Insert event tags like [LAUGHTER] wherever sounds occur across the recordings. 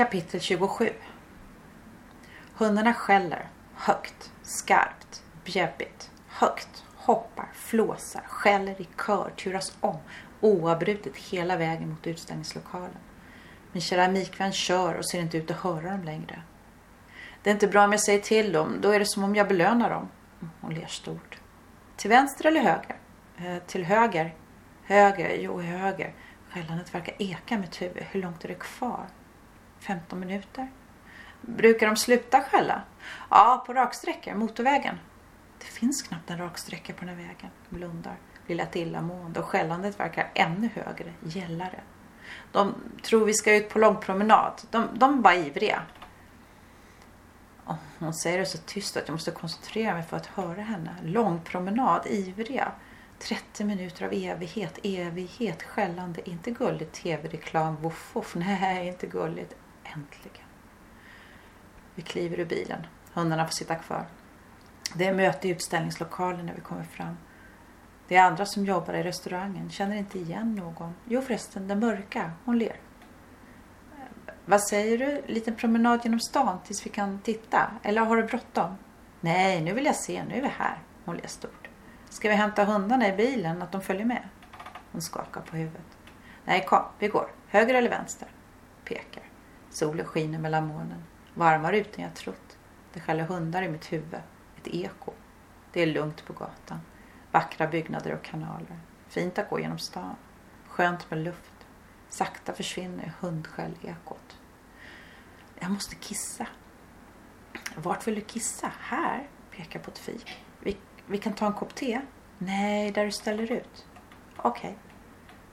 Kapitel 27 Hundarna skäller högt, skarpt, bjäbbigt, högt, hoppar, flåsar, skäller i kör, turas om oavbrutet hela vägen mot utställningslokalen. Min keramikvän kör och ser inte ut att höra dem längre. Det är inte bra om jag säger till dem, då är det som om jag belönar dem. Hon ler stort. Till vänster eller höger? Eh, till höger. Höger, jo höger. Skällandet verkar eka mitt huvud. Hur långt är det kvar? 15 minuter? Brukar de sluta skälla? Ja, på raksträckor, motorvägen. Det finns knappt en raksträcka på den här vägen. Blundar, blir lätt illamående och skällandet verkar ännu högre, gällare. De tror vi ska ut på långpromenad. De, de är bara ivriga. Oh, hon säger det så tyst att jag måste koncentrera mig för att höra henne. Långpromenad, ivriga. 30 minuter av evighet, evighet, skällande. Inte gulligt tv-reklam, voff, voff. Nej, inte gulligt. Äntligen. Vi kliver ur bilen. Hundarna får sitta kvar. Det är möte i utställningslokalen när vi kommer fram. Det är andra som jobbar i restaurangen. Känner inte igen någon. Jo förresten, den mörka. Hon ler. Vad säger du? Liten promenad genom stan tills vi kan titta? Eller har du bråttom? Nej, nu vill jag se. Nu är vi här. Hon ler stort. Ska vi hämta hundarna i bilen? Att de följer med? Hon skakar på huvudet. Nej, kom. Vi går. Höger eller vänster? Pekar. Solen skiner mellan molnen. Varmare ute än jag trott. Det skäller hundar i mitt huvud. Ett eko. Det är lugnt på gatan. Vackra byggnader och kanaler. Fint att gå genom stan. Skönt med luft. Sakta försvinner hundskäll-ekot. Jag måste kissa. Vart vill du kissa? Här? Pekar på ett fik. Vi, vi kan ta en kopp te. Nej, där du ställer ut. Okej. Okay.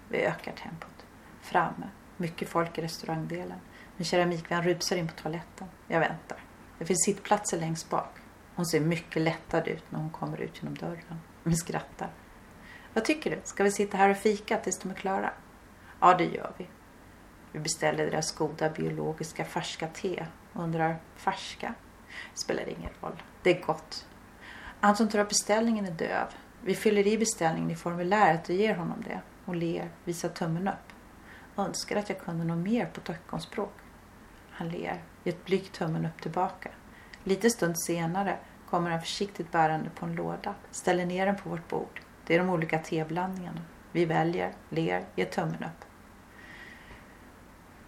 Vi ökar tempot. Framme. Mycket folk i restaurangdelen. Min keramikvän rusar in på toaletten. Jag väntar. Det finns sittplatser längst bak. Hon ser mycket lättad ut när hon kommer ut genom dörren. Vi skrattar. Vad tycker du? Ska vi sitta här och fika tills de är klara? Ja, det gör vi. Vi beställer deras goda biologiska färska te. Undrar, färska? Spelar ingen roll. Det är gott. Han som tar beställningen är döv. Vi fyller i beställningen i formuläret och ger honom det. Och ler, visar tummen upp. Önskar att jag kunde något mer på teckenspråk. Han ler, ger ett blygt tummen upp tillbaka. Lite stund senare kommer han försiktigt bärande på en låda, ställer ner den på vårt bord. Det är de olika teblandningarna. Vi väljer, ler, ger tummen upp.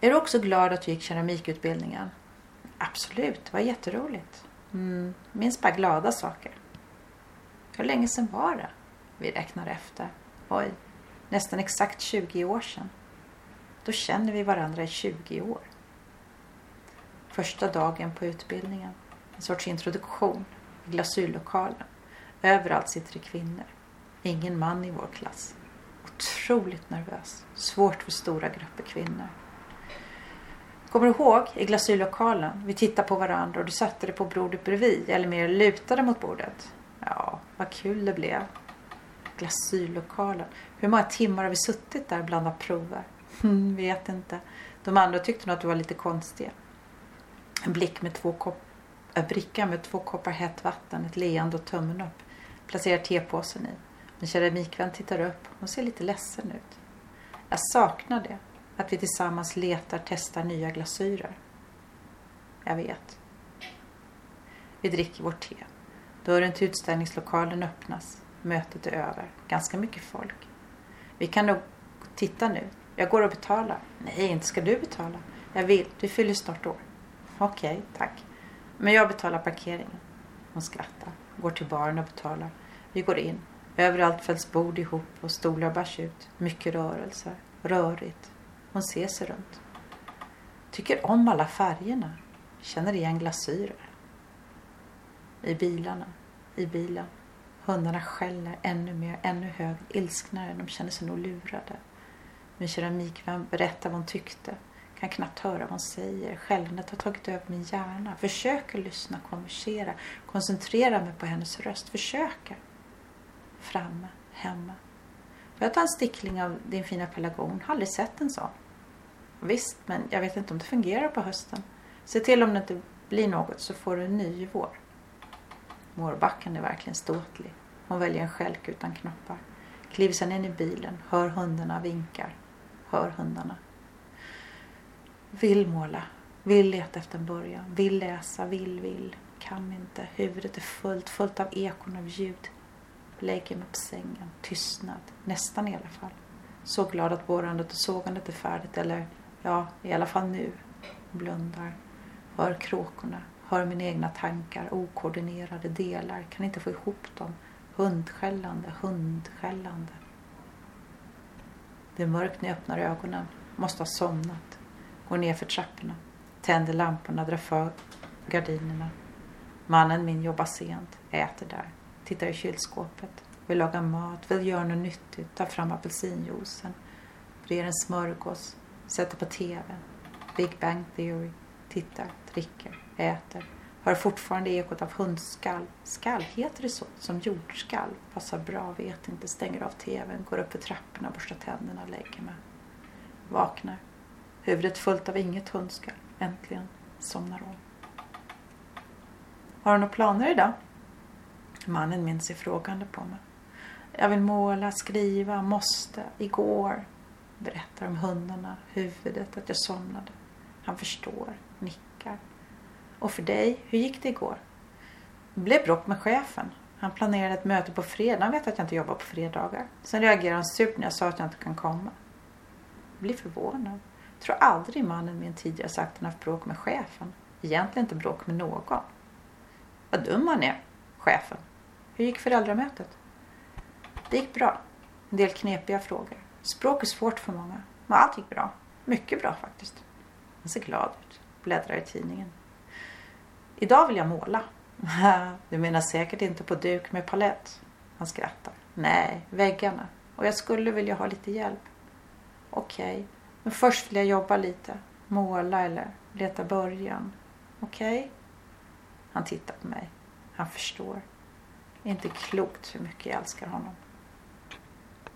Är du också glad att du gick keramikutbildningen? Absolut, det var jätteroligt. Mm, minns bara glada saker. Hur länge sedan var det? Vi räknar efter. Oj, nästan exakt 20 år sedan. Då känner vi varandra i 20 år. Första dagen på utbildningen. En sorts introduktion i glasyrlokalen. Överallt sitter det kvinnor. Ingen man i vår klass. Otroligt nervös. Svårt för stora grupper kvinnor. Kommer du ihåg i glasyrlokalen? Vi tittade på varandra och du satte dig på bordet bredvid eller mer lutade mot bordet. Ja, vad kul det blev. Glasyrlokalen. Hur många timmar har vi suttit där bland prover? [LAUGHS] Hmm, vet inte. De andra tyckte nog att du var lite konstig. En blick med två kopp, en bricka med två koppar hett vatten, ett leende och tummen upp. Placerar tepåsen i. Min keramikvän tittar upp. Hon ser lite ledsen ut. Jag saknar det. Att vi tillsammans letar, testar nya glasyrer. Jag vet. Vi dricker vårt te. Dörren till utställningslokalen öppnas. Mötet är över. Ganska mycket folk. Vi kan nog titta nu. Jag går och betalar. Nej, inte ska du betala. Jag vill. Du fyller snart år. Okej, okay, tack. Men jag betalar parkeringen. Hon skrattar. Går till baren och betalar. Vi går in. Överallt fälls bord ihop och stolar bärs ut. Mycket rörelser. Rörigt. Hon ser sig runt. Tycker om alla färgerna. Känner igen glasyrer. I bilarna. I bilen. Hundarna skäller ännu mer, ännu högre, ilsknare. De känner sig nog lurade. Min keramikvän berättar vad hon tyckte. Kan knappt höra vad hon säger. Skällandet har tagit över min hjärna. Försöker lyssna, konversera. Koncentrera mig på hennes röst. Försöker. Framme, hemma. Får jag ta en stickling av din fina pelargon? Har aldrig sett en sån. Visst, men jag vet inte om det fungerar på hösten. Se till om det inte blir något så får du en ny i vår. Mårbacken är verkligen ståtlig. Hon väljer en skälk utan knoppar. Kliver sedan in i bilen, hör hundarna vinkar. Hör hundarna. Vill måla. Vill leta efter en början. Vill läsa, vill, vill. Kan inte. Huvudet är fullt, fullt av ekon av ljud. Lägger mig på sängen. Tystnad. Nästan i alla fall. Så glad att borrandet och sågandet är färdigt. Eller ja, i alla fall nu. Blundar. Hör kråkorna. Hör mina egna tankar. Okoordinerade delar. Kan inte få ihop dem. Hundskällande, hundskällande. Det är mörkt när jag öppnar ögonen. Måste ha somnat. Går ner för trapporna. Tänder lamporna, drar för gardinerna. Mannen min jobbar sent, äter där. Tittar i kylskåpet. Vill laga mat, vill göra något nyttigt. Tar fram apelsinjuicen. Brer en smörgås. Sätter på TV. Big Bang Theory. Tittar, dricker, äter. Hör fortfarande ekot av hundskall. Skall, heter det så? Som jordskall. Passar bra, vet inte. Stänger av TVn, går upp för trapporna, borstar tänderna, lägger mig. Vaknar. Huvudet fullt av inget hundskall. Äntligen somnar hon. Har du några planer idag? Mannen min ser frågande på mig. Jag vill måla, skriva, måste, igår. Berättar om hundarna, huvudet, att jag somnade. Han förstår, nickar. Och för dig, hur gick det igår? Det blev bråk med chefen. Han planerade ett möte på fredag. Han vet att jag inte jobbar på fredagar. Sen reagerade han surt när jag sa att jag inte kan komma. Jag blir förvånad. Jag tror aldrig mannen min tidigare sagt att han haft bråk med chefen. Egentligen inte bråk med någon. Vad dum han är, chefen. Hur gick föräldramötet? Det gick bra. En del knepiga frågor. Språk är svårt för många. Men allt gick bra. Mycket bra faktiskt. Han ser glad ut. Bläddrar i tidningen. Idag vill jag måla. [LAUGHS] Du menar säkert inte på duk med palett? Han skrattar. Nej, väggarna. Och jag skulle vilja ha lite hjälp. Okej, okay men först vill jag jobba lite. Måla eller leta början. Okej? Okay? Han tittar på mig. Han förstår. Det är inte klokt hur mycket jag älskar honom.